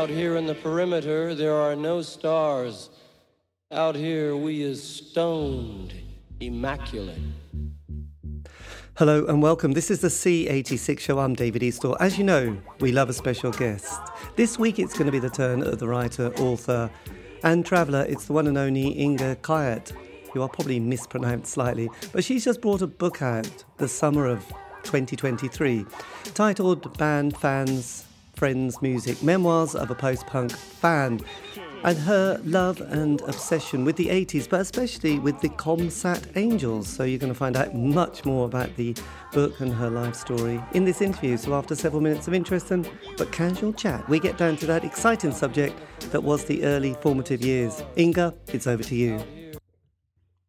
Out here in the perimeter, there are no stars. Out here, we is stoned, immaculate. Hello and welcome. This is the C86 show. I'm David Eastaugh. As you know, we love a special guest. This week it's going to be the turn of the writer, author, and traveller. It's the one and only Inge Kuijt, who I probably mispronounced slightly, but she's just brought a book out the summer of 2023 titled Band Fans, Friends, Music Memoirs of a Post Punk Fan and her love and obsession with the 80s, but especially with the Comsat Angels. So you're going to find out much more about the book and her life story in this interview. So after several minutes of interest and but casual chat, we get down to that exciting subject that was the early formative years. Inge, it's over to you.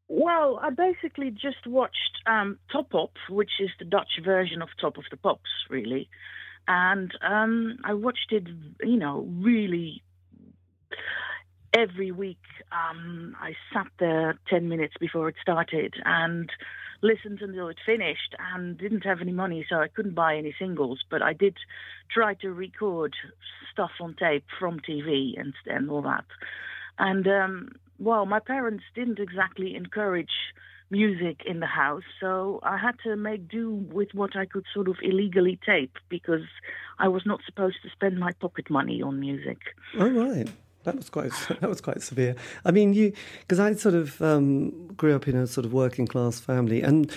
Well, I basically just watched um, TopPop, which is the Dutch version of Top of the Pops, really. And um, I watched it, you know, really every week um, I sat there 10 minutes before it started and listened until it finished and didn't have any money, so I couldn't buy any singles. But I did try to record stuff on tape from TV and, and all that. And, um, well, my parents didn't exactly encourage music in the house, so I had to make do with what I could sort of illegally tape because I was not supposed to spend my pocket money on music. Oh right. That was quite that was quite severe. I mean, you because I sort of um, grew up in a sort of working class family, and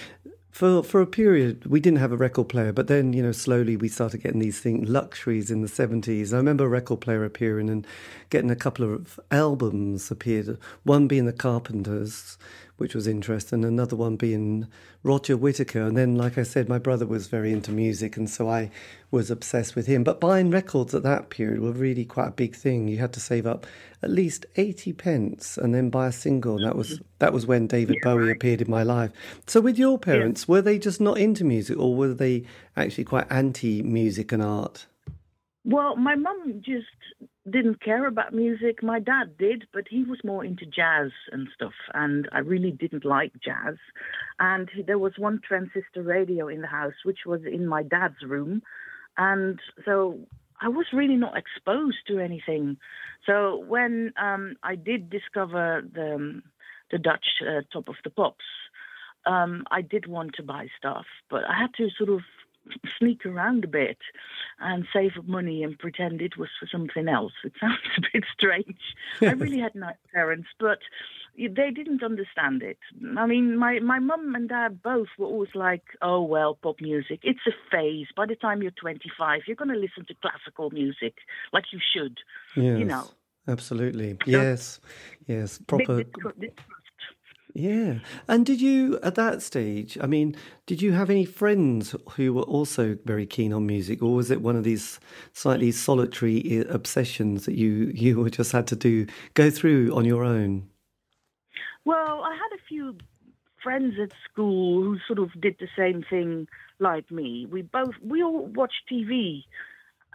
for for a period we didn't have a record player, but then you know slowly we started getting these things luxuries in the seventies. I remember a record player appearing and getting a couple of albums appeared. One being the Carpenters, which was interesting. Another one being Roger Whittaker. And then, like I said, my brother was very into music, and so I was obsessed with him. But buying records at that period were really quite a big thing. You had to save up at least eighty pence and then buy a single. And that was that was when David yeah, Bowie appeared in my life. So, with your parents, yeah. were they just not into music, or were they actually quite anti music and art? Well, my mum just didn't care about music. My dad did, but he was more into jazz and stuff, and I really didn't like jazz. And there was one transistor radio in the house, which was in my dad's room, and so I was really not exposed to anything. So when um, I did discover the the Dutch uh, Top of the Pops, um, I did want to buy stuff, but I had to sort of sneak around a bit and save up money and pretend it was for something else. It sounds a bit strange. I really had nice parents, but they didn't understand it. I mean, my my mum and dad both were always like, "Oh well, pop music. It's a phase. By the time you're 25, you're going to listen to classical music like you should." Yes, you know. Absolutely. Yes. Yes. Proper. Yeah. And did you, at that stage, I mean, did you have any friends who were also very keen on music, or was it one of these slightly solitary obsessions that you, you just had to do, go through on your own? Well, I had a few friends at school who sort of did the same thing like me. We both, we all watched TV.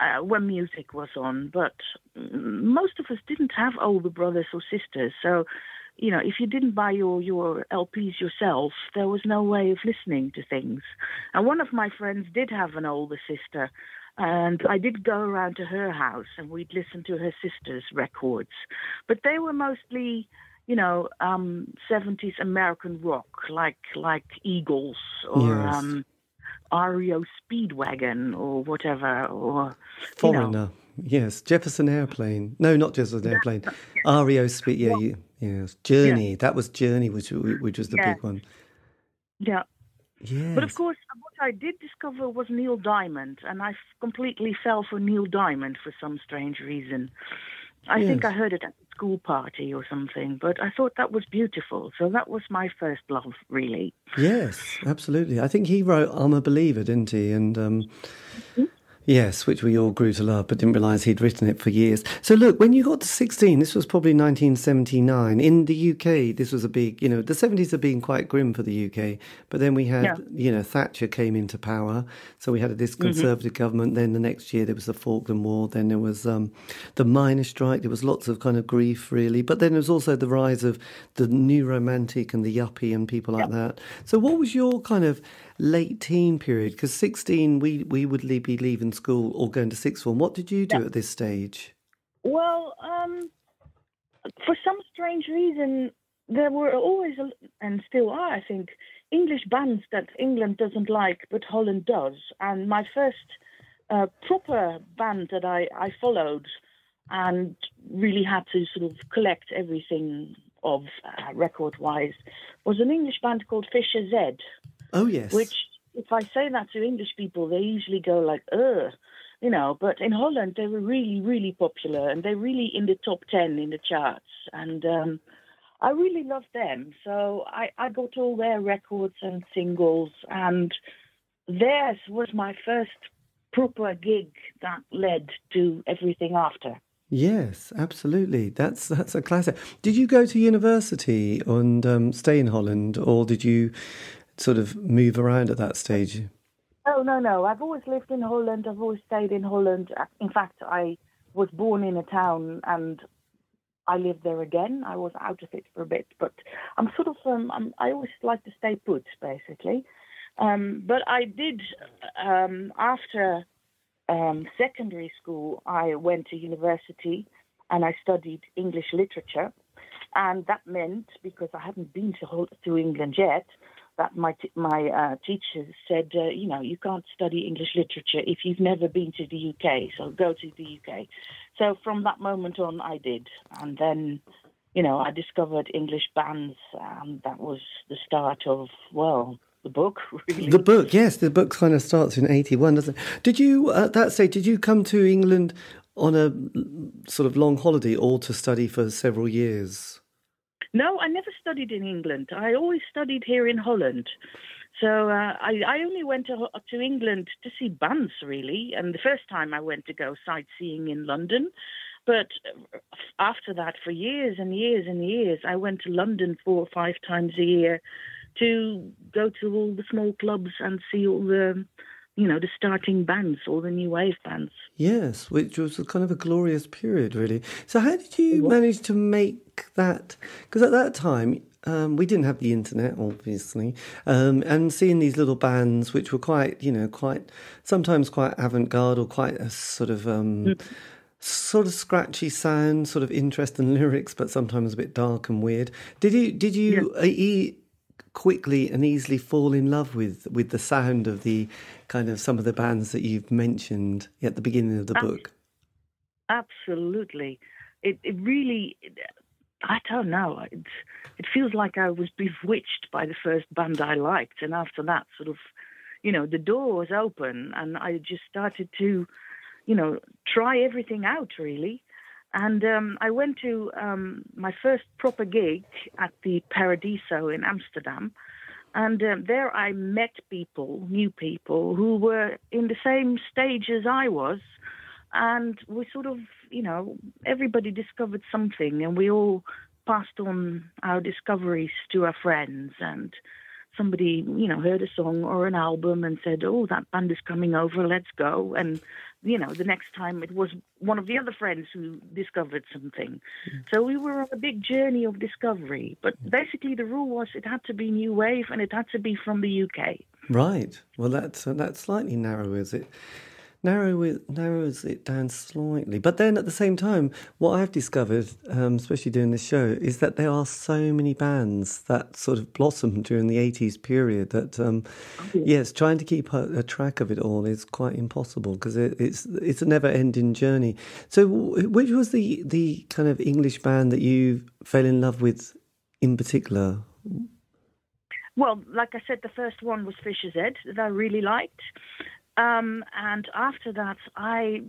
Uh, when music was on, but most of us didn't have older brothers or sisters, so you know, if you didn't buy your, your LPs yourself, there was no way of listening to things. And one of my friends did have an older sister, and I did go around to her house and we'd listen to her sister's records. But they were mostly, you know, um, 70s American rock, like like Eagles or yes. um, REO Speedwagon or whatever. or Foreigner. You know. Yes, Jefferson Airplane. No, not Jefferson Airplane. REO Speed. Yeah, yeah. Yes, Journey. Yeah. That was Journey, which which was the yeah. big one. Yeah. Yes. But of course, what I did discover was Neil Diamond, and I completely fell for Neil Diamond for some strange reason. I yes. think I heard it at a school party or something, but I thought that was beautiful. So that was my first love, really. Yes, absolutely. I think he wrote "I'm a Believer," didn't he? And um, mm-hmm. Yes, which we all grew to love, but didn't realise he'd written it for years. So, look, when you got to 16, this was probably 1979. In the UK, this was a big, you know, the 70s have been quite grim for the UK, but then we had, yeah. you know, Thatcher came into power. So we had this. Conservative mm-hmm. government. Then the next year, there was the Falkland War. Then there was um, the miners' strike. There was lots of kind of grief, really. But then there was also the rise of the new romantic and the yuppie and people like yeah. that. So, what was your kind of late teen period? Because 16, we, we would be leaving school or going to sixth form. What did you do yeah. at this stage? Well, um, for some strange reason, there were always, and still are, I think, English bands that England doesn't like, but Holland does. And my first uh, proper band that I, I followed and really had to sort of collect everything of uh, record wise was an English band called Fischer-Z. Oh, yes. Which, if I say that to English people, they usually go like, ugh you know, but in Holland they were really, really popular and they're really in the top 10 in the charts. And um, I really loved them. So I, I got all their records and singles, and theirs was my first proper gig that led to everything after. Yes, absolutely. That's that's a classic. Did you go to university and um, stay in Holland, or did you sort of move around at that stage? Oh no, no. I've always lived in Holland. I've always stayed in Holland. In fact, I was born in a town and I lived there again. I was out of it for a bit, but I'm sort of um, I'm, I always like to stay put, basically. Um, but I did um, after um, secondary school. I went to university and I studied English literature, and that meant because I hadn't been to to England yet, that my t- my uh, teachers said, uh, you know, you can't study English literature if you've never been to the UK. So go to the UK. So from that moment on, I did, and then, you know, I discovered English bands, and that was the start of well. The book, really. The book, yes, the book kind of starts in '81, doesn't it? Did you, at that stage, did you come to England on a sort of long holiday or to study for several years? No, I never studied in England. I always studied here in Holland. So uh, I, I only went to, to England to see bands, really. And the first time I went to go sightseeing in London. But uh, after that, for years and years and years, I went to London four or five times a year to go to all the small clubs and see all the you know, the starting bands, all the new wave bands. Yes, which was a kind of a glorious period, really. So, how did you manage to make that? Because at that time, um, we didn't have the internet, obviously, um, and seeing these little bands, which were quite, you know, quite sometimes quite avant-garde or quite a sort of. Um, mm. Sort of scratchy sound, sort of interesting lyrics, but sometimes a bit dark and weird. Did you did you yeah. Quickly and easily fall in love with with the sound of the kind of some of the bands that you've mentioned at the beginning of the book? Absolutely, it it really. I don't know. It, it feels like I was bewitched by the first band I liked, and after that, sort of, you know, the door was open, and I just started to, you know, try everything out really. And um, I went to um, my first proper gig at the Paradiso in Amsterdam. And um, there I met people, new people, who were in the same stage as I was. And we sort of, you know, everybody discovered something and we all passed on our discoveries to our friends. And somebody, you know, heard a song or an album and said, "Oh, that band is coming over, let's go." And you know, the next time it was one of the other friends who discovered something. Mm. So we were on a big journey of discovery. But basically, the rule was it had to be new wave and it had to be from the UK. Right. Well, that's uh, that's slightly narrow, is it? Narrow it, narrows it down slightly. But then at the same time, what I've discovered, um, especially doing this show, is that there are so many bands that sort of blossomed during the 80s period that, um, yes, trying to keep a, a, track of it all is quite impossible because it, it's it's a never ending journey. So, which was the, the kind of English band that you fell in love with in particular? Well, like I said, the first one was Fischer-Z that I really liked. Um, and after that, I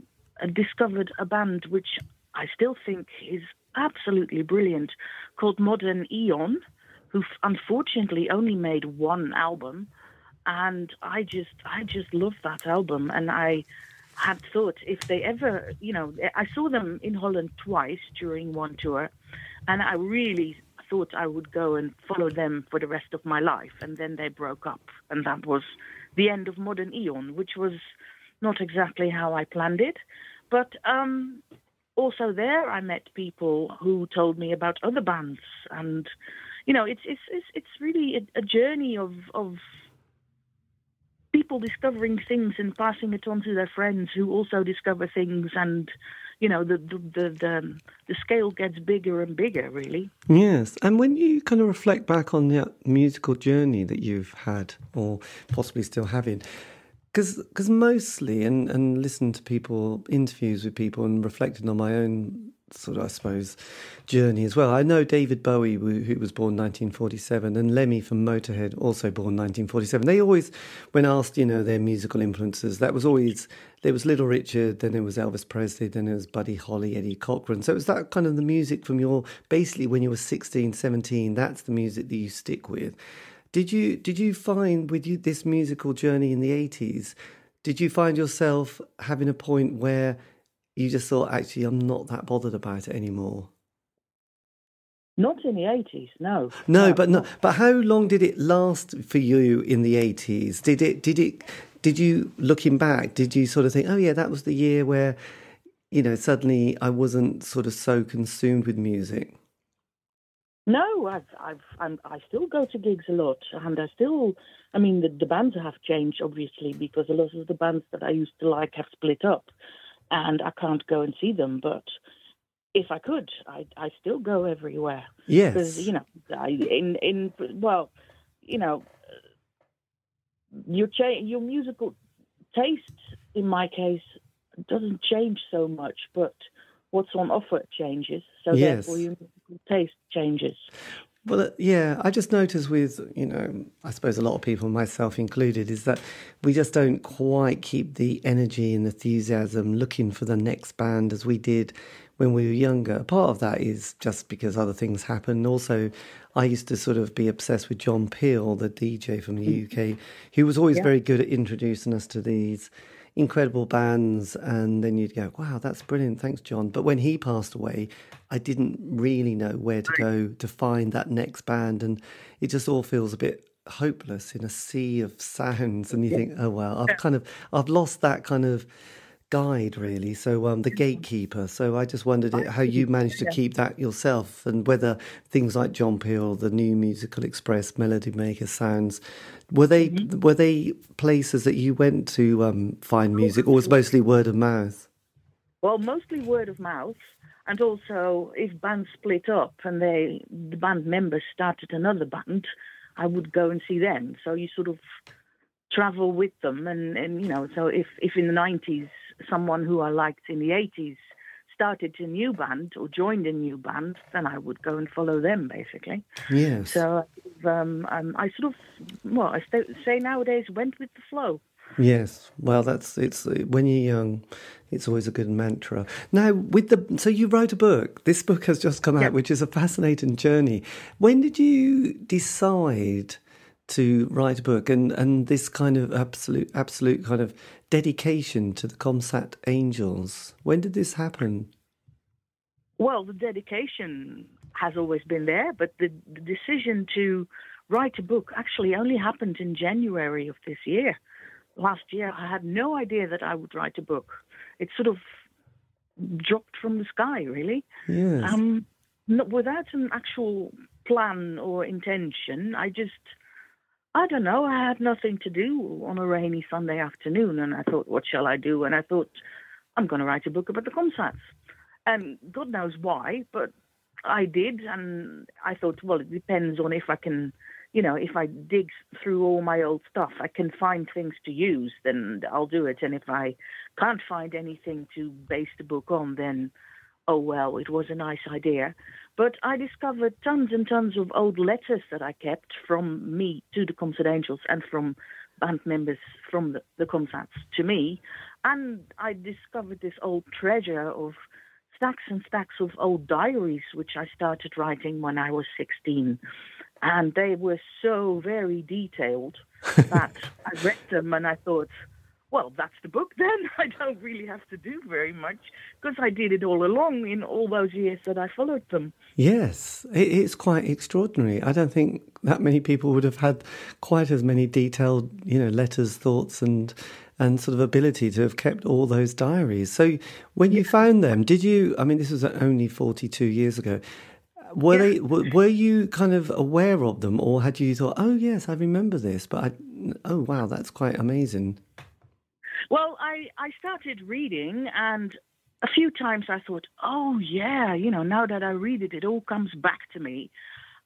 discovered a band which I still think is absolutely brilliant called Modern Eon, who unfortunately only made one album. And I just, I just love that album. And I had thought if they ever, you know, I saw them in Holland twice during one tour, and I really thought I would go and follow them for the rest of my life. And then they broke up, and that was the end of modern eon, which was not exactly how I planned it. But um, also there, I met people who told me about other bands, and you know, it's it's it's, it's really a, a journey of of people discovering things and passing it on to their friends who also discover things and you know, the the the, the, um, the scale gets bigger and bigger, really. Yes, and when you kind of reflect back on the musical journey that you've had, or possibly still having, because mostly and and listen to people interviews with people and reflecting on my own sort of I suppose journey as well. I know David Bowie who was born 1947 and Lemmy from Motorhead also born 1947. They always when asked, you know, their musical influences, that was always there was Little Richard, then there was Elvis Presley, then there was Buddy Holly, Eddie Cochran. So it was that kind of the music from your basically when you were 16, 17, that's the music that you stick with. Did you did you find with you this musical journey in the eighties? Did you find yourself having a point where you just thought, actually, I'm not that bothered about it anymore? Not in the eighties, no. No, no. but no, but how long did it last for you in the eighties? Did it? Did it? Did you, looking back, did you sort of think, oh yeah, that was the year where, you know, suddenly I wasn't sort of so consumed with music? No, I've, I've, I'm, I still go to gigs a lot, and I still, I mean, the, the bands have changed obviously because a lot of the bands that I used to like have split up, and I can't go and see them. But if I could, I, I still go everywhere. Yes, because you know, I, in, in, well, you know, your cha- your musical taste, in my case, doesn't change so much, but what's on offer changes. So yes. therefore, your musical taste changes. Well, yeah, I just notice with, you know, I suppose a lot of people, myself included, is that we just don't quite keep the energy and enthusiasm looking for the next band as we did when we were younger. Part of that is just because other things happen. Also, I used to sort of be obsessed with John Peel, the DJ from the mm. UK, who was always yeah. very good at introducing us to these incredible bands, and then you'd go, "Wow, that's brilliant, thanks, John." But when he passed away, I didn't really know where to go to find that next band, and it just all feels a bit hopeless in a sea of sounds. And you think, "Oh well, I've kind of I've lost that kind of." Guide really so um the gatekeeper so i just wondered how you managed to keep that yourself and whether things like john peel the new musical express melody maker sounds were they mm-hmm. were they places that you went to um, find music, or was mostly word of mouth? Well, mostly word of mouth, and also if bands split up and they the band members started another band, I would go and see them. So you sort of travel with them, and and you know, so if if in the nineties someone who I liked in the eighties started a new band or joined a new band, then I would go and follow them basically. Yes. So um, um, I sort of, well, I say nowadays went with the flow. Yes, well, that's it's when you're young, it's always a good mantra. Now, with the so you wrote a book. This book has just come out, yep. which is a fascinating journey. When did you decide to write a book and and this kind of absolute absolute kind of dedication to the Comsat Angels? When did this happen? Well, the dedication has always been there, but the, the decision to write a book actually only happened in January of this year. Last year, I had no idea that I would write a book. It sort of dropped from the sky, really. Yes. Um, not, without an actual plan or intention, I just I don't know. I had nothing to do on a rainy Sunday afternoon, and I thought, what shall I do? And I thought, I'm going to write a book about the Comsats. And God knows why, but I did, and I thought, well, it depends on if I can, you know, if I dig through all my old stuff, I can find things to use, then I'll do it. And if I can't find anything to base the book on, then oh well, it was a nice idea. But I discovered tons and tons of old letters that I kept from me to the Comsat Angels and from band members from the, the Comsats to me. And I discovered this old treasure of stacks and stacks of old diaries, which I started writing when I was 16. And they were so very detailed that I read them and I thought, well, that's the book then. I don't really have to do very much because I did it all along in all those years that I followed them. Yes, it's quite extraordinary. I don't think that many people would have had quite as many detailed, you know, letters, thoughts, and and sort of ability to have kept all those diaries. So when you found them, did you? I mean, this was only forty-two years ago. Were yeah. they? Were you kind of aware of them, or had you thought, "Oh yes, I remember this," but I, oh wow, that's quite amazing. Well, I, I started reading, and a few times I thought, oh, yeah, you know, now that I read it, it all comes back to me.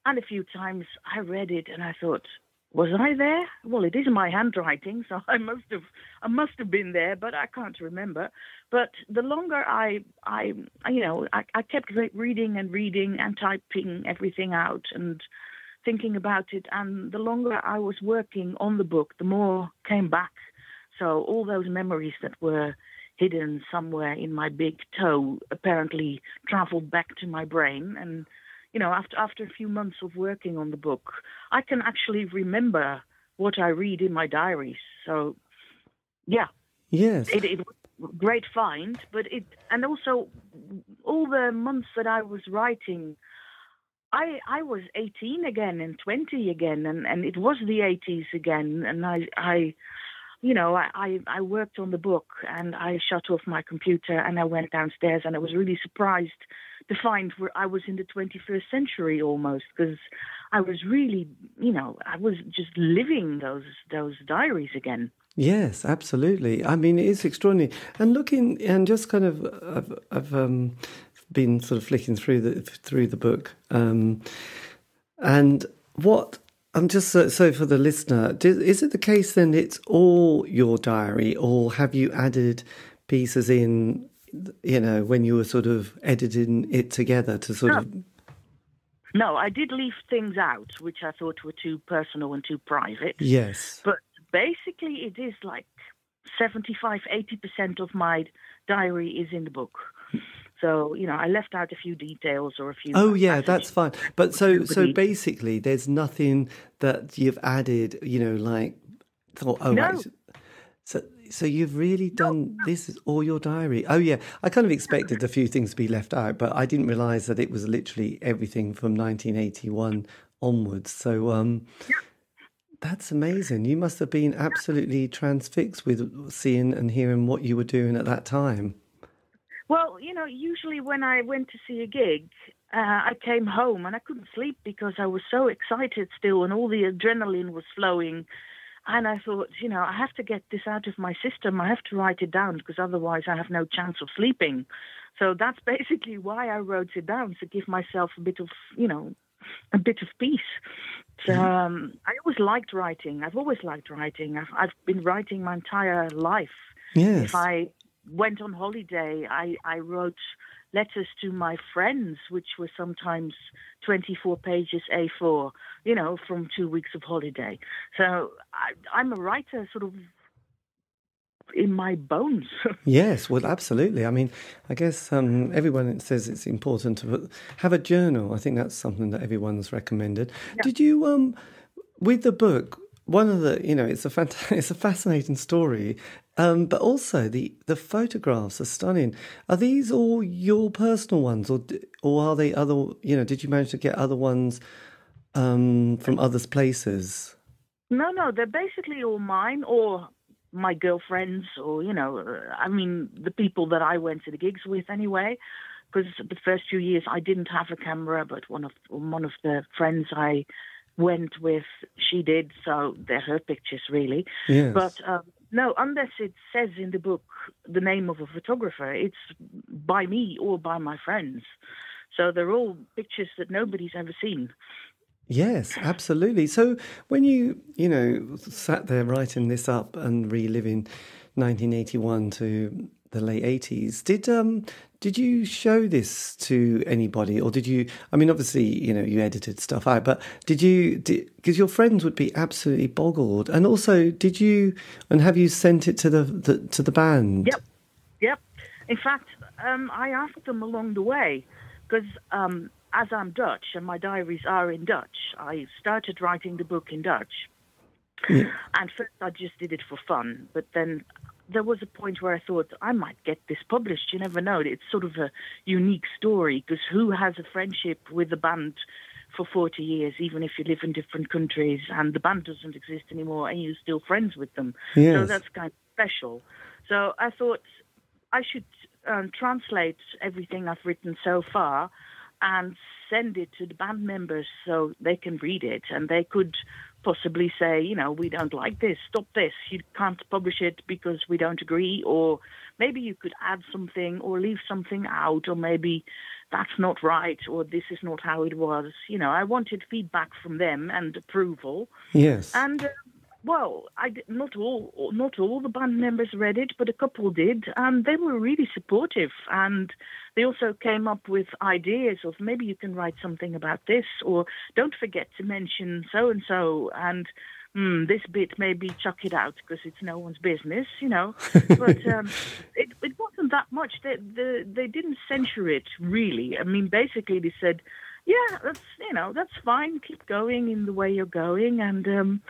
And a few times I read it and I thought, was I there? Well, it is my handwriting, so I must have I must have been there, but I can't remember. But the longer I I you know I, I kept reading and reading and typing everything out and thinking about it, and the longer I was working on the book, the more came back. So all those memories that were hidden somewhere in my big toe apparently traveled back to my brain. And you know after after a few months of working on the book i can actually remember what i read in my diaries. So yeah. Yes. It, it was a great find but it and also all the months that i was writing I I was 18 again and 20 again and and it was the 80s again and I I you know, I, I, worked on the book and I shut off my computer and I went downstairs and I was really surprised to find where I was in the 21st century almost because I was really, you know, I was just living those those diaries again. Yes, absolutely. I mean, it is extraordinary. And looking and just kind of, I've, I've um, been sort of flicking through the through the book, um, and what I'm just so, so for the listener, is it the case then it's all your diary, or have you added pieces in, you know, when you were sort of editing it together to sort no. of. No, I did leave things out which I thought were too personal and too private. Yes. But basically, it is like 75, 80% of my diary is in the book. So you know, I left out a few details or a few. Oh yeah, that's fine. But so so basically, there's nothing that you've added. You know, like thought. Oh no. right. So so you've really done no. this is all your diary. Oh yeah, I kind of expected a few things to be left out, but I didn't realise that it was literally everything from 1981 onwards. So um. Yeah. That's amazing. You must have been absolutely transfixed with seeing and hearing what you were doing at that time. Well, you know, usually when I went to see a gig, uh, I came home and I couldn't sleep because I was so excited still and all the adrenaline was flowing. And I thought, you know, I have to get this out of my system. I have to write it down because otherwise I have no chance of sleeping. So that's basically why I wrote it down to give myself a bit of, you know, a bit of peace. So, mm-hmm. um, I always liked writing. I've always liked writing. I've, I've been writing my entire life. Yes. If I went on holiday, I, I wrote letters to my friends, which were sometimes 24 pages A4, you know, from two weeks of holiday. So I, I'm a writer sort of in my bones. yes, well, absolutely. I mean, I guess um, everyone says it's important to have a journal. I think that's something that everyone's recommended. Yeah. Did you, um, with the book, one of the you know it's a fant- it's a fascinating story um, but also the the photographs are stunning are these all your personal ones or or are they other you know did you manage to get other ones um, from others places no no they're basically all mine or my girlfriends or you know i mean the people that i went to the gigs with anyway because the first few years i didn't have a camera but one of one of the friends i went with, she did, so they're her pictures really. Yes. But um, no, unless it says in the book the name of a photographer, it's by me or by my friends. So they're all pictures that nobody's ever seen. Yes, absolutely. So when you, you know, sat there writing this up and reliving 1981 to the late 80s, did um did you show this to anybody, or did you? I mean, obviously, you know, you edited stuff out, but did you? Because your friends would be absolutely boggled. And also, did you? And have you sent it to the, the to the band? Yep, yep. In fact, um, I asked them along the way because um, as I'm Dutch and my diaries are in Dutch, I started writing the book in Dutch. Yeah. And first, I just did it for fun, but then there was a point where I thought I might get this published. You never know. It's sort of a unique story because who has a friendship with a band for 40 years, even if you live in different countries and the band doesn't exist anymore and you're still friends with them? Yes. So that's kind of special. So I thought I should um, translate everything I've written so far and send it to the band members so they can read it and they could possibly say, you know, we don't like this, stop this, you can't publish it because we don't agree, or maybe you could add something or leave something out, or maybe that's not right, or this is not how it was. You know, I wanted feedback from them and approval. Yes. And uh, well, I not all not all the band members read it, but a couple did, and they were really supportive. And they also came up with ideas of maybe you can write something about this, or don't forget to mention so and so, and mm, this bit maybe chuck it out because it's no one's business, you know. but um, it, it wasn't that much. They, they they didn't censure it really. I mean, basically they said, yeah, that's you know that's fine. Keep going in the way you're going, and. Um,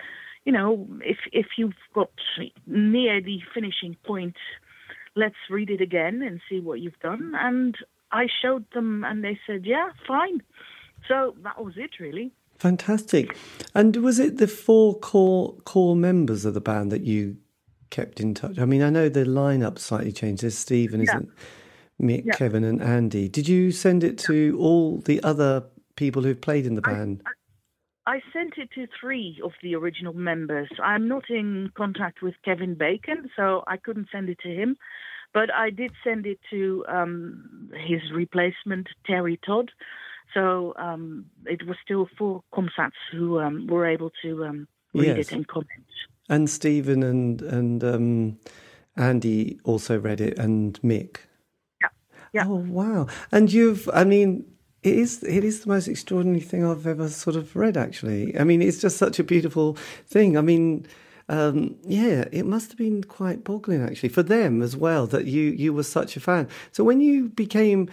you know, if if you've got near the finishing point, let's read it again and see what you've done. And I showed them, and they said, yeah, fine. So that was it, really. Fantastic. And was it the four core core members of the band that you kept in touch? I mean, I know the lineup slightly changed. There's Stephen, yeah. isn't Mick, yeah. Kevin, and Andy. Did you send it to all the other people who've played in the band? I, I, I sent it to three of the original members. I'm not in contact with Kevin Bacon, so I couldn't send it to him. But I did send it to um, his replacement, Terry Todd. So um, it was still four Comsats who um, were able to um, read yes. it and comment. And Stephen and and um, Andy also read it, and Mick. Yeah. Yeah. Oh wow! And you've, I mean, it is it is the most extraordinary thing I've ever sort of read. Actually, I mean, it's just such a beautiful thing. I mean, um, yeah, it must have been quite boggling actually for them as well that you you were such a fan. So when you became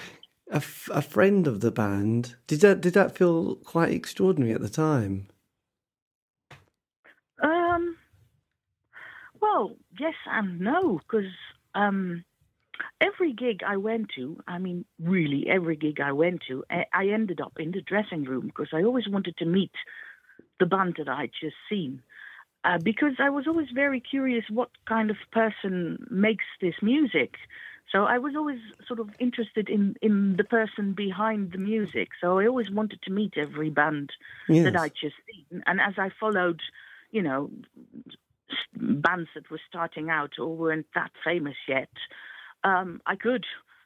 a, f- a friend of the band, did that did that feel quite extraordinary at the time? Um. Well, yes and no, because um, every gig I went to, I mean, really every gig I went to, I ended up in the dressing room because I always wanted to meet the band that I'd just seen. Uh, because I was always very curious what kind of person makes this music. So I was always sort of interested in, in the person behind the music. So I always wanted to meet every band yes. that I'd just seen. And as I followed, you know, bands that were starting out or weren't that famous yet, um, I could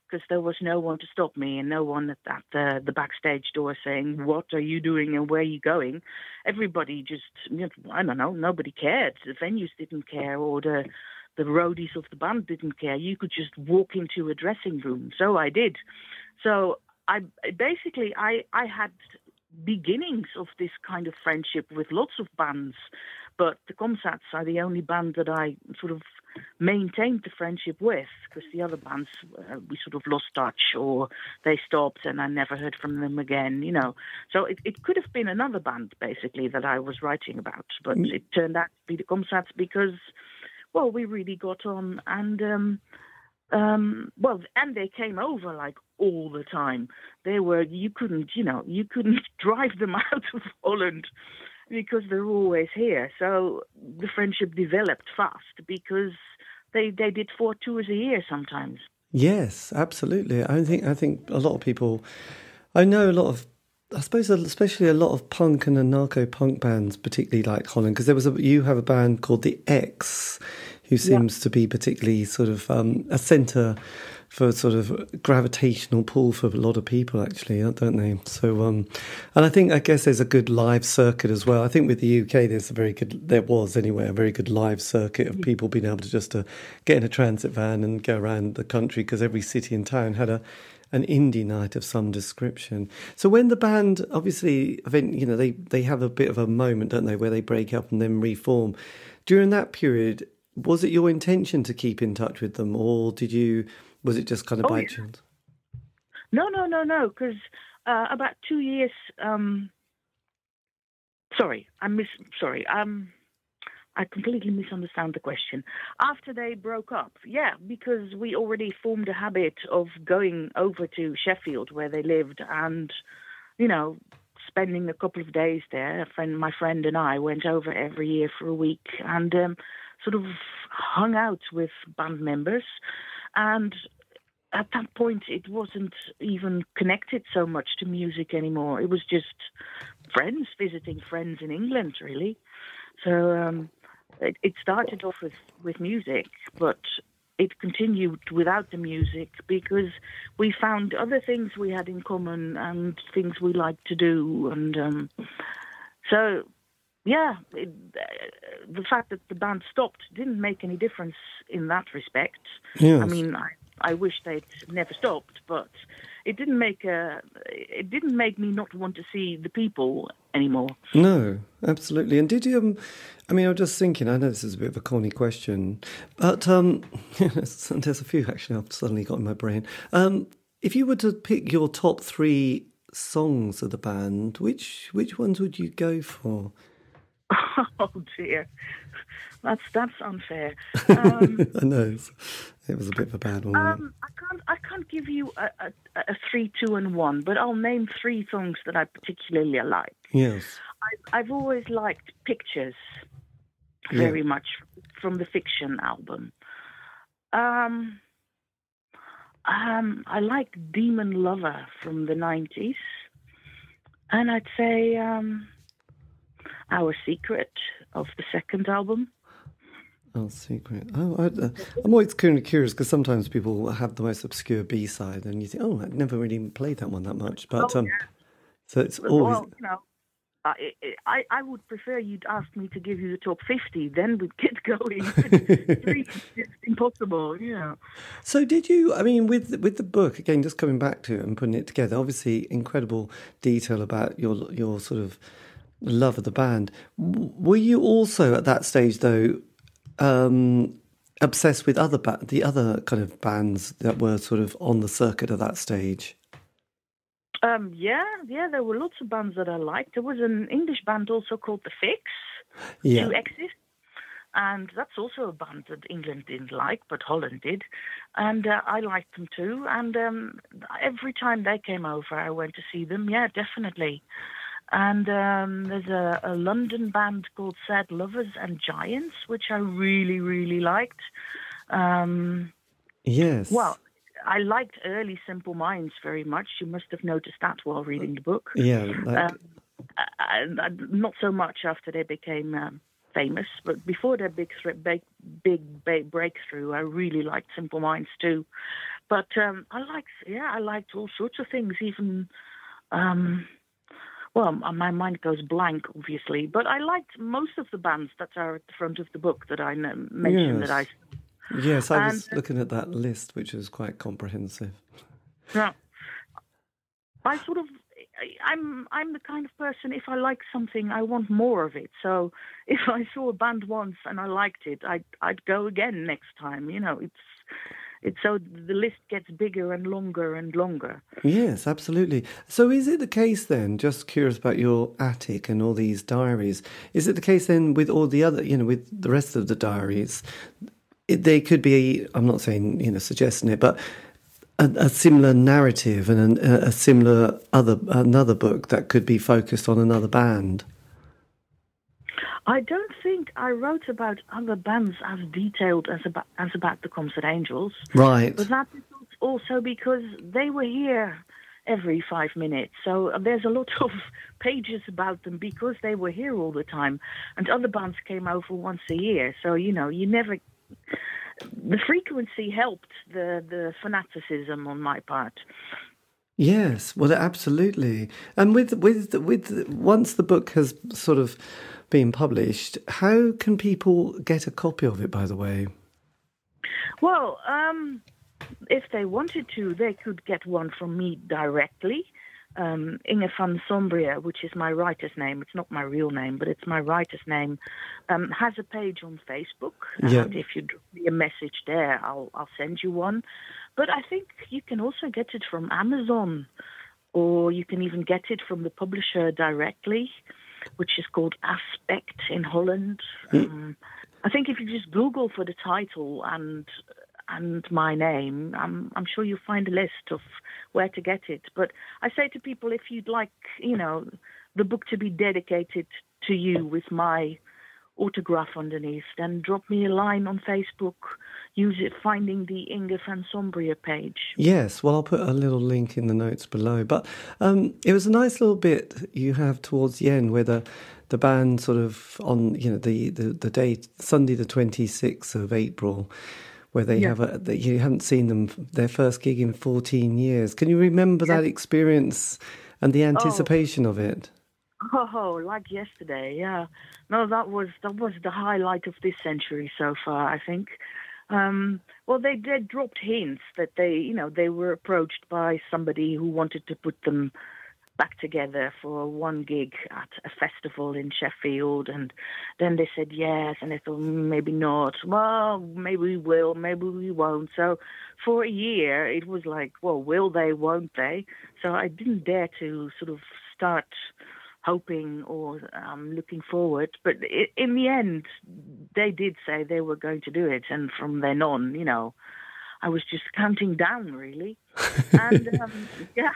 because there was no one to stop me and no one at, at the, the backstage door saying, What are you doing and where are you going? Everybody just, you know, I don't know, nobody cared. The venues didn't care or the, the roadies of the band didn't care. You could just walk into a dressing room. So I did. So I basically I, I had beginnings of this kind of friendship with lots of bands, but the Comsats are the only band that I sort of maintained the friendship with because the other bands uh, we sort of lost touch or they stopped and I never heard from them again, you know. So it, it could have been another band basically that I was writing about, but mm. it turned out to be the Comsats because, well, we really got on and. Um, um, well, and they came over like all the time. They were you couldn't, you know, you couldn't drive them out of Holland because they're always here. So the friendship developed fast because they they did four tours a year sometimes. Yes, absolutely. I think I think a lot of people. I know a lot of. I suppose especially a lot of punk and anarcho punk bands, particularly like Holland, because there was a you have a band called the Ex, who seems yeah. to be particularly sort of um, a centre for sort of gravitational pull for a lot of people, actually, don't they? So, um, and I think, I guess there's a good live circuit as well. I think with the UK, there's a very good, there was anyway, a very good live circuit of people being able to just uh, get in a transit van and go around the country because every city and town had a, an indie night of some description. So when the band, obviously, you know, they, they have a bit of a moment, don't they, where they break up and then reform. During that period, was it your intention to keep in touch with them, or did you was it just kind of oh, by yeah. chance? No, no, no, no. Because uh, about two years. Um, sorry, I miss. Sorry, um, I completely misunderstand the question. After they broke up, yeah, because we already formed a habit of going over to Sheffield where they lived, and you know, spending a couple of days there. A friend, my friend, and I went over every year for a week and um, sort of hung out with band members. And at that point, it wasn't even connected so much to music anymore. It was just friends visiting friends in England, really. So um, it, it started off with, with music, but it continued without the music because we found other things we had in common and things we liked to do. And um, so, yeah, it, uh, the fact that the band stopped didn't make any difference in that respect. Yes. I mean, I, I wish they'd never stopped, but it didn't make a, it didn't make me not want to see the people anymore. No, absolutely. And did you? Um, I mean, I was just thinking. I know this is a bit of a corny question, but um, there's a few actually. I've suddenly got in my brain. Um, if you were to pick your top three songs of the band, which which ones would you go for? Oh dear, that's that's unfair. Um, I know it was a bit of a bad one. um, I can't I can't give you a, a, a three, two, and one, but I'll name three songs that I particularly like. yes. I, I've always liked Pictures Yeah. very much from the Fiction album. Um, um, I like Demon Lover from the 90s. And I'd say um, Our Secret of the second album. Oh, secret. Oh, I, uh, I'm always kind of curious because sometimes people have the most obscure B side, and you think, oh, I never really played that one that much. But Oh, um, so it's But, always well, you know, I, I, I would prefer you'd ask me to give you the top 50, then we'd get going. Just impossible, Yeah. So did you? I mean, with with the book again, just coming back to it and putting it together. Obviously, incredible detail about your your sort of love of the band. Were you also at that stage though um, obsessed with other ba- the other kind of bands that were sort of on the circuit at that stage? Um, yeah, yeah, there were lots of bands that I liked. There was an English band also called The Fixx, Yeah, two X's. And that's also a band that England didn't like, but Holland did. And uh, I liked them too. And um, every time they came over, I went to see them. Yeah, definitely. And um, there's a, a London band called Sad Lovers and Giants, which I really, really liked. Um, yes. well, I liked early Simple Minds very much. You must have noticed that while reading the book. yeah, like, Um, not so much after they became um, famous, but before their big, big, big, big breakthrough, I really liked Simple Minds too. But um, I liked, yeah, I liked all sorts of things, even. Um, well, my mind goes blank, obviously, but I liked most of the bands that are at the front of the book that I mentioned Yes. that I yes. I was and- looking at that list, which was quite comprehensive. Yeah. I sort of I'm I'm the kind of person if I like something I want more of it. So if I saw a band once and I liked it, I'd I'd go again next time. You know, it's it's so the list gets bigger and longer and longer. Yes, absolutely. So, is it the case then? Just curious about your attic and all these diaries. Is it the case then with all the other, you know, with the rest of the diaries? It, they could be. I'm not saying you know suggesting it, but a, a similar narrative and an, a, a similar other another book that could be focused on another band. I don't think I wrote about other bands as detailed as about as about the Comsat Angels. Right. But that is also because they were here every five minutes. So uh, there's a lot of pages about them because they were here all the time. And other bands came over once a year. So, you know, you never. The frequency helped the, the fanaticism on my part. Yes, well, absolutely. And with with with once the book has sort of been published, how can people get a copy of it? By the way. Well, um, if they wanted to, they could get one from me directly. Um, Inge van Sombria, which is my writer's name, it's not my real name, but it's my writer's name, um, has a page on Facebook. Yeah. And if you drop me a message there, I'll, I'll send you one. But I think you can also get it from Amazon, or you can even get it from the publisher directly, which is called Aspekt in Holland. Um, I think if you just Google for the title and and my name, I'm I'm sure you'll find a list of where to get it. But I say to people, if you'd like, you know, the book to be dedicated to you with my autograph underneath, then drop me a line on Facebook. Use it finding the Inge van Sombria page. Yes, well, I'll put a little link in the notes below. But um, it was a nice little bit you have towards the end where the the band sort of on you know the the, the date Sunday the twenty sixth of April. Where they yeah. have a, that you haven't seen them their first gig in fourteen years. Can you remember yeah. that experience and the oh. anticipation oh. of it? Oh, like yesterday, yeah. No, that was that was the highlight of this century so far. I think. Um, well, they did dropped hints that they, you know, they were approached by somebody who wanted to put them back together for one gig at a festival in Sheffield, and then they said yes, and they thought mm, maybe not. Well, maybe we will, maybe we won't. So for a year, it was like, well, will they, won't they? So I didn't dare to sort of start hoping or um, looking forward. But in the end, they did say they were going to do it, and from then on, you know, I was just counting down really. and um, yeah,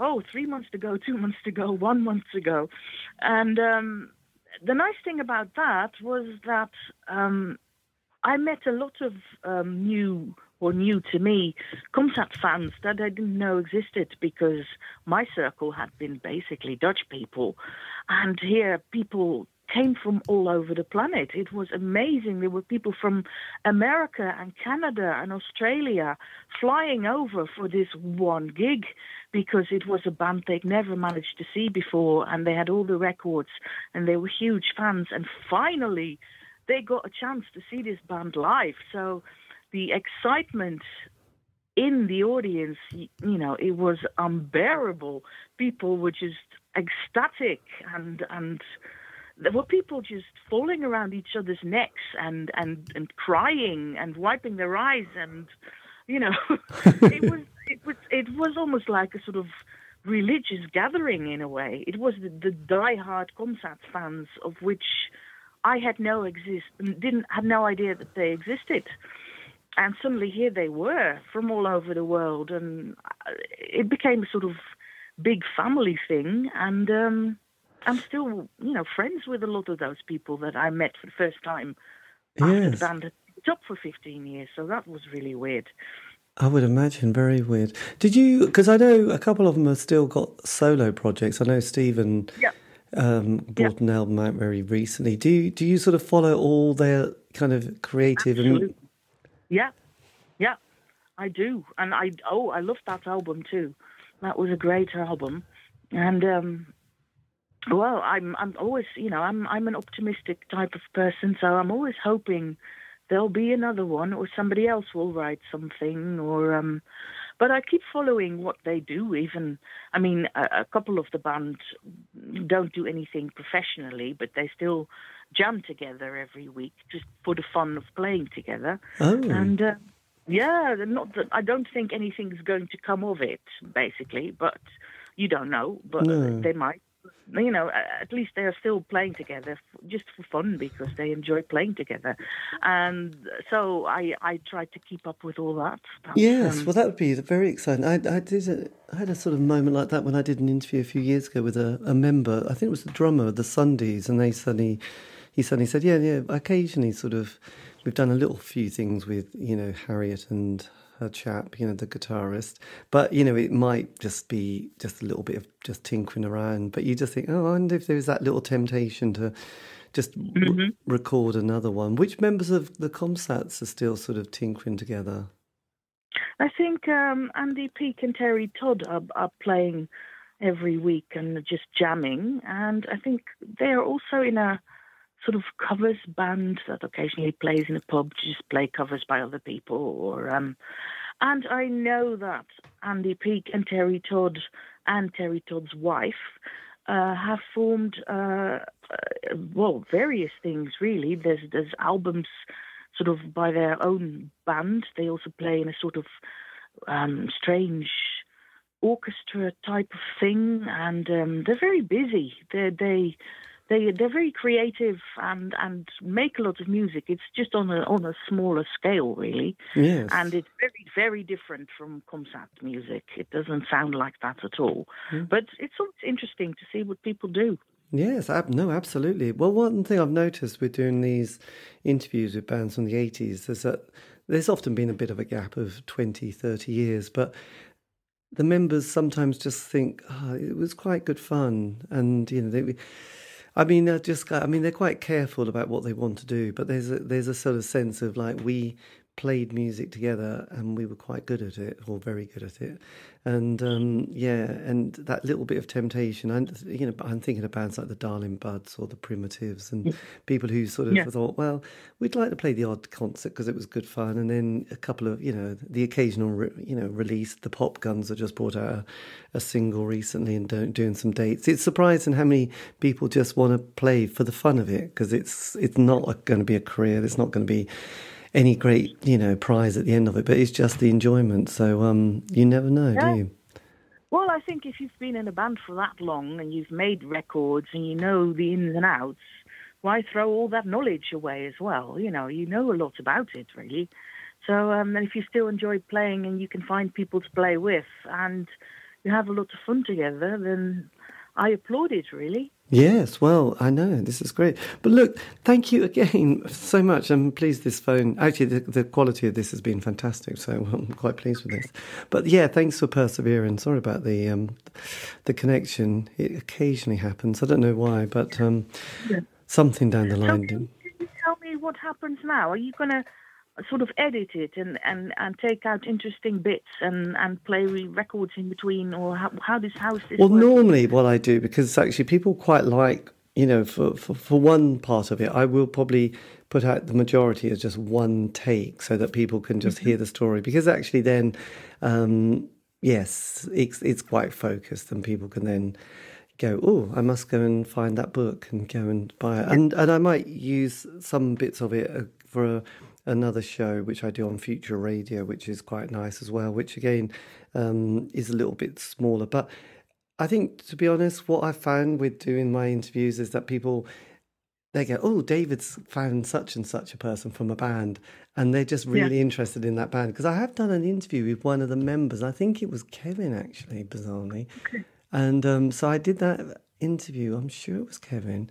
oh, three months to go, two months to go, one month to go, and um, the nice thing about that was that um, I met a lot of um, new or new to me Comsat fans that I didn't know existed because my circle had been basically Dutch people. And here people came from all over the planet. It was amazing. There were people from America and Canada and Australia flying over for this one gig because it was a band they'd never managed to see before and they had all the records and they were huge fans. And finally, they got a chance to see this band live. So the excitement in the audience, you know, it was unbearable. People were just ecstatic and and there were people just falling around each other's necks and and and crying and wiping their eyes and you know it was it was it was almost like a sort of religious gathering in a way. It was the, the die-hard Comsat fans of which I had no exist didn't had no idea that they existed and suddenly here they were from all over the world, and uh, it became a sort of big family thing. And um, I'm still, you know, friends with a lot of those people that I met for the first time yes. after the band had been up for 15 years. So that was really weird. I would imagine very weird. Did you? Because I know a couple of them have still got solo projects. I know Stephen yeah. Um, brought yeah. an album out very recently. Do you, do you sort of follow all their kind of creative Absolutely. and yeah, yeah, I do, and I oh I love that album too. That was a great album, and um, well, I'm I'm always you know I'm I'm an optimistic type of person, so I'm always hoping there'll be another one or somebody else will write something or um but I keep following what they do even I mean a, a couple of the band don't do anything professionally but they still jam together every week just for the fun of playing together. Oh. And uh, yeah, not that I don't think anything's going to come of it, basically, but you don't know, but no. they might. You know, at least they are still playing together just for fun because they enjoy playing together, and so I I tried to keep up with all that. But, yes, um, well, that would be very exciting. I I did a, I had a sort of moment like that when I did an interview a few years ago with a, a member. I think it was the drummer of the Sundays, and they suddenly he suddenly said, "Yeah, yeah." Occasionally, sort of, we've done a little few things with you know Harriet and her chap, you know, the guitarist. But you know, it might just be just a little bit of just tinkering around. But you just think, oh, I wonder if there's that little temptation to just mm-hmm. r- record another one. Which members of the Comsats are still sort of tinkering together? I think um, Andy Peake and Terry Todd are, are playing every week and just jamming, and I think they're also in a sort of covers band that occasionally plays in a pub to just play covers by other people or um and I know that Andy Peake and Terry Todd and Terry Todd's wife uh, have formed uh, uh, well various things really. There's there's albums sort of by their own band. They also play in a sort of um, strange orchestra type of thing, and um, they're very busy. They they they they're very creative and and make a lot of music. It's just on a on a smaller scale, really. Yes. And it's very very different from Comsat music. It doesn't sound like that at all. Mm. But it's always interesting to see what people do. Yes, ab- no, absolutely. Well, one thing I've noticed with doing these interviews with bands from the 80s is that there's often been a bit of a gap of 20, 30 years, but the members sometimes just think oh, it was quite good fun, and you know they. I mean, they're just. I mean, they're quite careful about what they want to do, but there's a there's a sort of sense of like we played music together and we were quite good at it or very good at it. And um, yeah and that little bit of temptation and you know i'm thinking of bands like the darling buds or the primitives and people who sort of yeah. thought well we'd like to play the odd concert because it was good fun. And then a couple of you know the occasional re, you know release the pop guns that just brought out a, a single recently and doing some dates. It's surprising how many people just want to play for the fun of it because it's it's not going to be a career it's not going to be any great, you know, prize at the end of it, but it's just the enjoyment. So um, you never know, yeah. do you? Well, I think if you've been in a band for that long and you've made records and you know the ins and outs, why throw all that knowledge away as well? You know, you know a lot about it, really. So, um, and if you still enjoy playing and you can find people to play with and you have a lot of fun together, then I applaud it, really. Yes, well, I know this is great. But look, thank you again so much. I'm pleased this phone. Actually, the, the quality of this has been fantastic, so I'm quite pleased with this. But yeah, thanks for persevering. Sorry about the um, the connection. It occasionally happens. I don't know why, but um, yeah. something down the line. Can you tell me what happens now? Are you going to sort of edit it and, and, and take out interesting bits and, and play records in between, or how, how does how is this? Well, working? normally what I do because actually people quite like you know for, for for one part of it, I will probably put out the majority as just one take so that people can just mm-hmm. hear the story because actually then. Um, yes, it's it's quite focused, and people can then go, oh, I must go and find that book and go and buy it. And and I might use some bits of it uh, for a, another show which I do on Future Radio, which is quite nice as well, which again um, is a little bit smaller. But I think, to be honest, what I found with doing my interviews is that people they go, "Oh, David's found such and such a person from a band," and they're just really yeah. interested in that band. Because I have done an interview with one of the members. I think it was Kevin, actually, bizarrely, okay. and um, so I did that interview. I'm sure it was Kevin,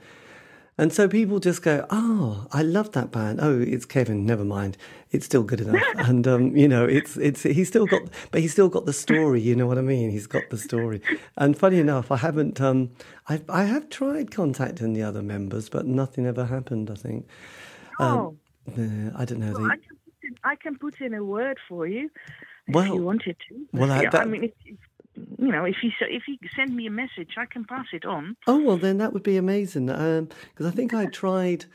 and so people just go, "Oh, I love that band. Oh, it's Kevin. Never mind. It's still good enough." and um, you know, it's it's he's still got, but he's still got the story. You know what I mean? He's got the story. And funny enough, I haven't. Um, I I have tried contacting the other members, but nothing ever happened. I think. Um, oh. I don't know. Well, they, I, can in, I can put in a word for you if well, you wanted to. Well, I, that, I mean, you know, if you if you send me a message, I can pass it on. Oh well, then that would be amazing. Because um, I think I tried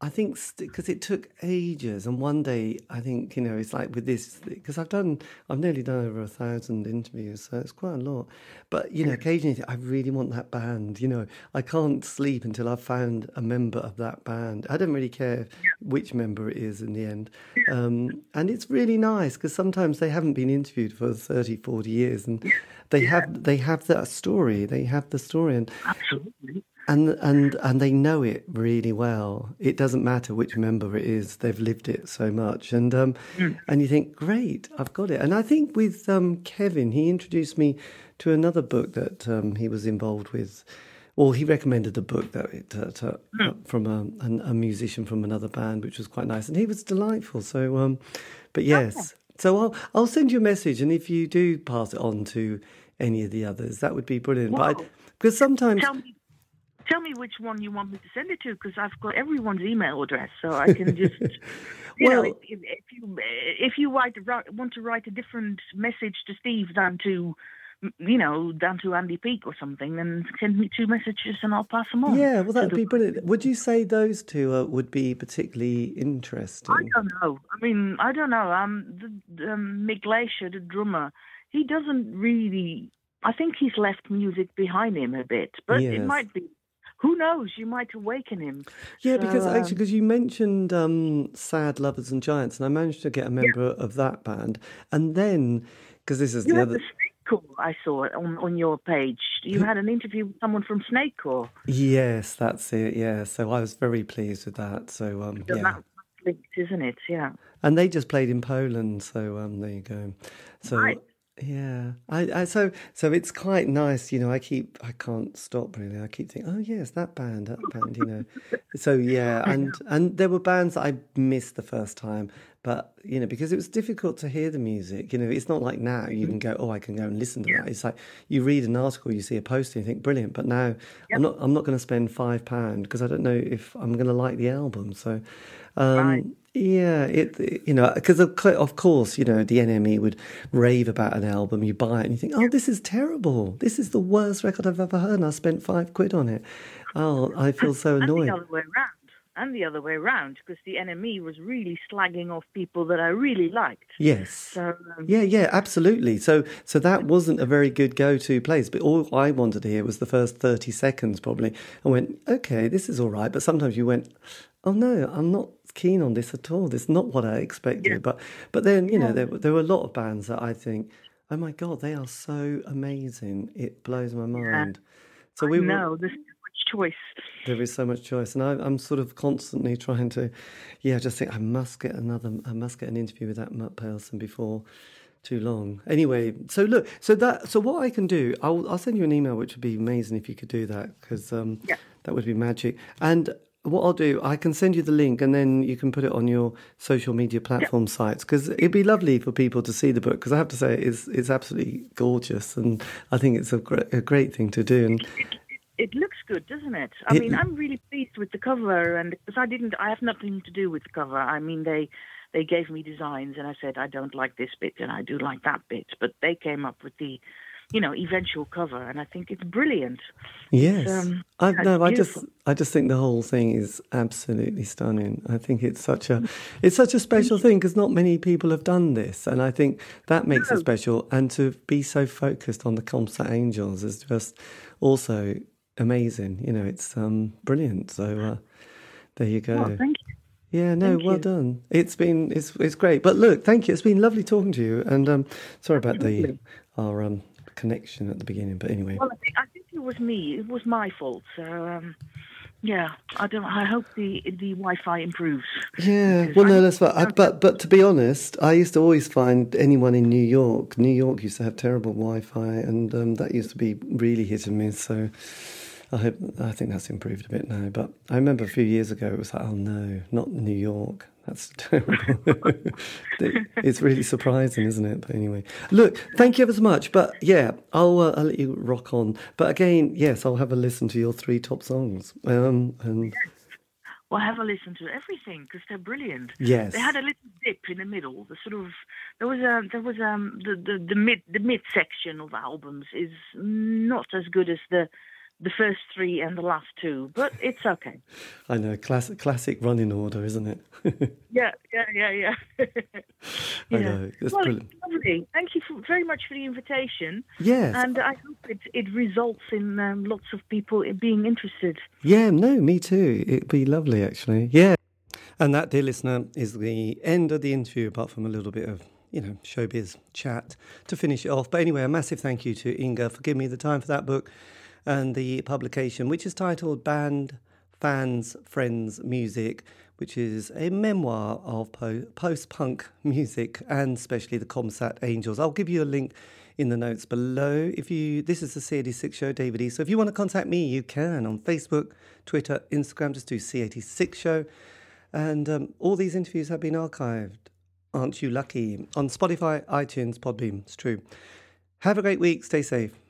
I think because it took ages, and one day I think you know it's like with this because I've done I've nearly done over a thousand interviews, so it's quite a lot. But you know, occasionally I really want that band. You know, I can't sleep until I've found a member of that band. I don't really care which member it is in the end, um, and it's really nice because sometimes they haven't been interviewed for 30, 40 years, and they have they have that story. They have the story, and absolutely and and and they know it really well. It doesn't matter which member it is; they've lived it so much, and um, mm. and you think, great, I've got it. And I think with um, Kevin, he introduced me to another book that um, he was involved with. Or he recommended a book that it, uh, to, mm. uh, from a, a, musician from another band, which was quite nice, and he was delightful. So, um, but yes, okay. so I'll I'll send you a message, and if you do pass it on to any of the others, that would be brilliant. But because sometimes tell me, tell me which one you want me to send it to because I've got everyone's email address, so I can just. you well, know, if, if, you if you write, want to write a different message to Steve than to you know, down to Andy Peake or something, then send me two messages and I'll pass them on. Yeah, well, that'd be brilliant. Would you say those two uh, would be particularly interesting? I don't know. I mean, I don't know. Um, the, um, Mik Glaisher, the drummer, he doesn't really. I think he's left music behind him a bit, but yes. it might be who knows? You might awaken him. Yeah, so, because actually, because you mentioned um, Sad Lovers and Giants, and I managed to get a member yeah. of that band, and then because this is you the other. The Snake Corps, I saw it on, on your page. You had an interview with someone from Snake Corps. Yes, that's it. Yeah, so I was very pleased with that. So um, yeah, that's linked, isn't it? Yeah. And they just played in Poland, so um, there you go. So right. Yeah, I, I, so so it's quite nice, you know. I keep I can't stop really. I keep thinking, oh yes, that band, that band, you know. so yeah, and and there were bands that I missed the first time, But you know, because it was difficult to hear the music. You know, it's not like now you can go, oh, I can go and listen to Yeah. that. It's like you read an article, you see a poster, you think brilliant. But now I'm not. I'm not going to spend five pound because I don't know if I'm going to like the album. So. Um, Right. Yeah, it, it- you know because of, of course you know the NME would rave about an album. You buy it and you think, oh, this is terrible. This is the worst record I've ever heard. and I spent five quid on it. Oh, I feel so annoyed. And the other way around. And the other way around, because the NME was really slagging off people that I really liked. Yes. So um, Yeah, yeah, absolutely. So, so that wasn't a very good go-to place. But all I wanted to hear was the first thirty seconds, probably. I went, okay, this is all right. But sometimes you went, oh no, I'm not keen on this at all. This is not what I expected. Yeah. But, but then you know, there there were a lot of bands that I think, oh my god, they are so amazing. It blows my mind. So we know no, there's too much choice. there is so much choice, and I, I'm sort of constantly trying to, yeah, just think I must get another, I must get an interview with that Mutt person before too long. Anyway, so look, so that, so what I can do, I'll, I'll send you an email, which would be amazing if you could do that, because um, Yeah. that would be magic. And what I'll do, I can send you the link, and then you can put it on your social media platform sites, because it'd be lovely for people to see the book. Because I have to say, it's it's absolutely gorgeous, and I think it's a great, a great thing to do. And It looks good, doesn't it? I It- mean, I'm really pleased with the cover, and because I didn't, I have nothing to do with the cover. I mean, they they gave me designs, and I said I don't like this bit, and I do like that bit, but they came up with the, you know, eventual cover, and I think it's brilliant. Yes, um, I no, I just. I just think the whole thing is absolutely stunning. I think it's such a it's such a special thing because not many people have done this, and I think that makes it special. And to be so focused on the Comsat Angels is just also amazing. You know, it's um brilliant. So uh, there you go. Oh, thank you. Yeah, no, Thank well you. done. It's been it's it's great. But look, thank you. It's been lovely talking to you. And um, sorry about the our um connection at the beginning. But anyway, Well, I think, I think it was me. It was my fault. So, um, yeah, I don't. I hope the the Wi-Fi improves. Yeah, well, no, that's fine. I, but but to be honest, I used to always find anyone in New York. New York used to have terrible Wi-Fi, and um, that used to be really hit and miss. So I hope I think that's improved a bit now. But I remember a few years ago, it was like, oh no, not New York. That's terrible. it's really surprising, isn't it? But anyway, look, thank you ever so much. But yeah, I'll uh, I'll let you rock on. But again, yes, I'll have a listen to your three top songs. Um, and Well, have a listen to everything because they're brilliant. yes, They had a little dip in the middle. The sort of there was a there was um the the, the mid the mid section of albums is not as good as the the first three and the last two, but it's okay. I know, classic classic running order, isn't it? Yeah, yeah, yeah, yeah. I know, well, brilliant. it's lovely. Thank you for, very much for the invitation, Yes, and I hope it it results in um, lots of people being interested. yeah, no, me too. It'd be lovely, actually. Yeah. And that, dear listener, is the end of the interview, apart from a little bit of, you know, showbiz chat to finish it off. But anyway, a massive thank you to Inge for giving me the time for that book and the publication, which is titled Band, Fans, Friends, Music, which is a memoir of po- post punk music and especially the Comsat Angels. I'll give you a link in the notes below. If you this is the C86 show, David E. So if you want to contact me, you can on Facebook, Twitter, Instagram, just do C86 show. And um, all these interviews have been archived. Aren't you lucky? On Spotify, iTunes, Podbean. It's true. Have a great week. Stay safe.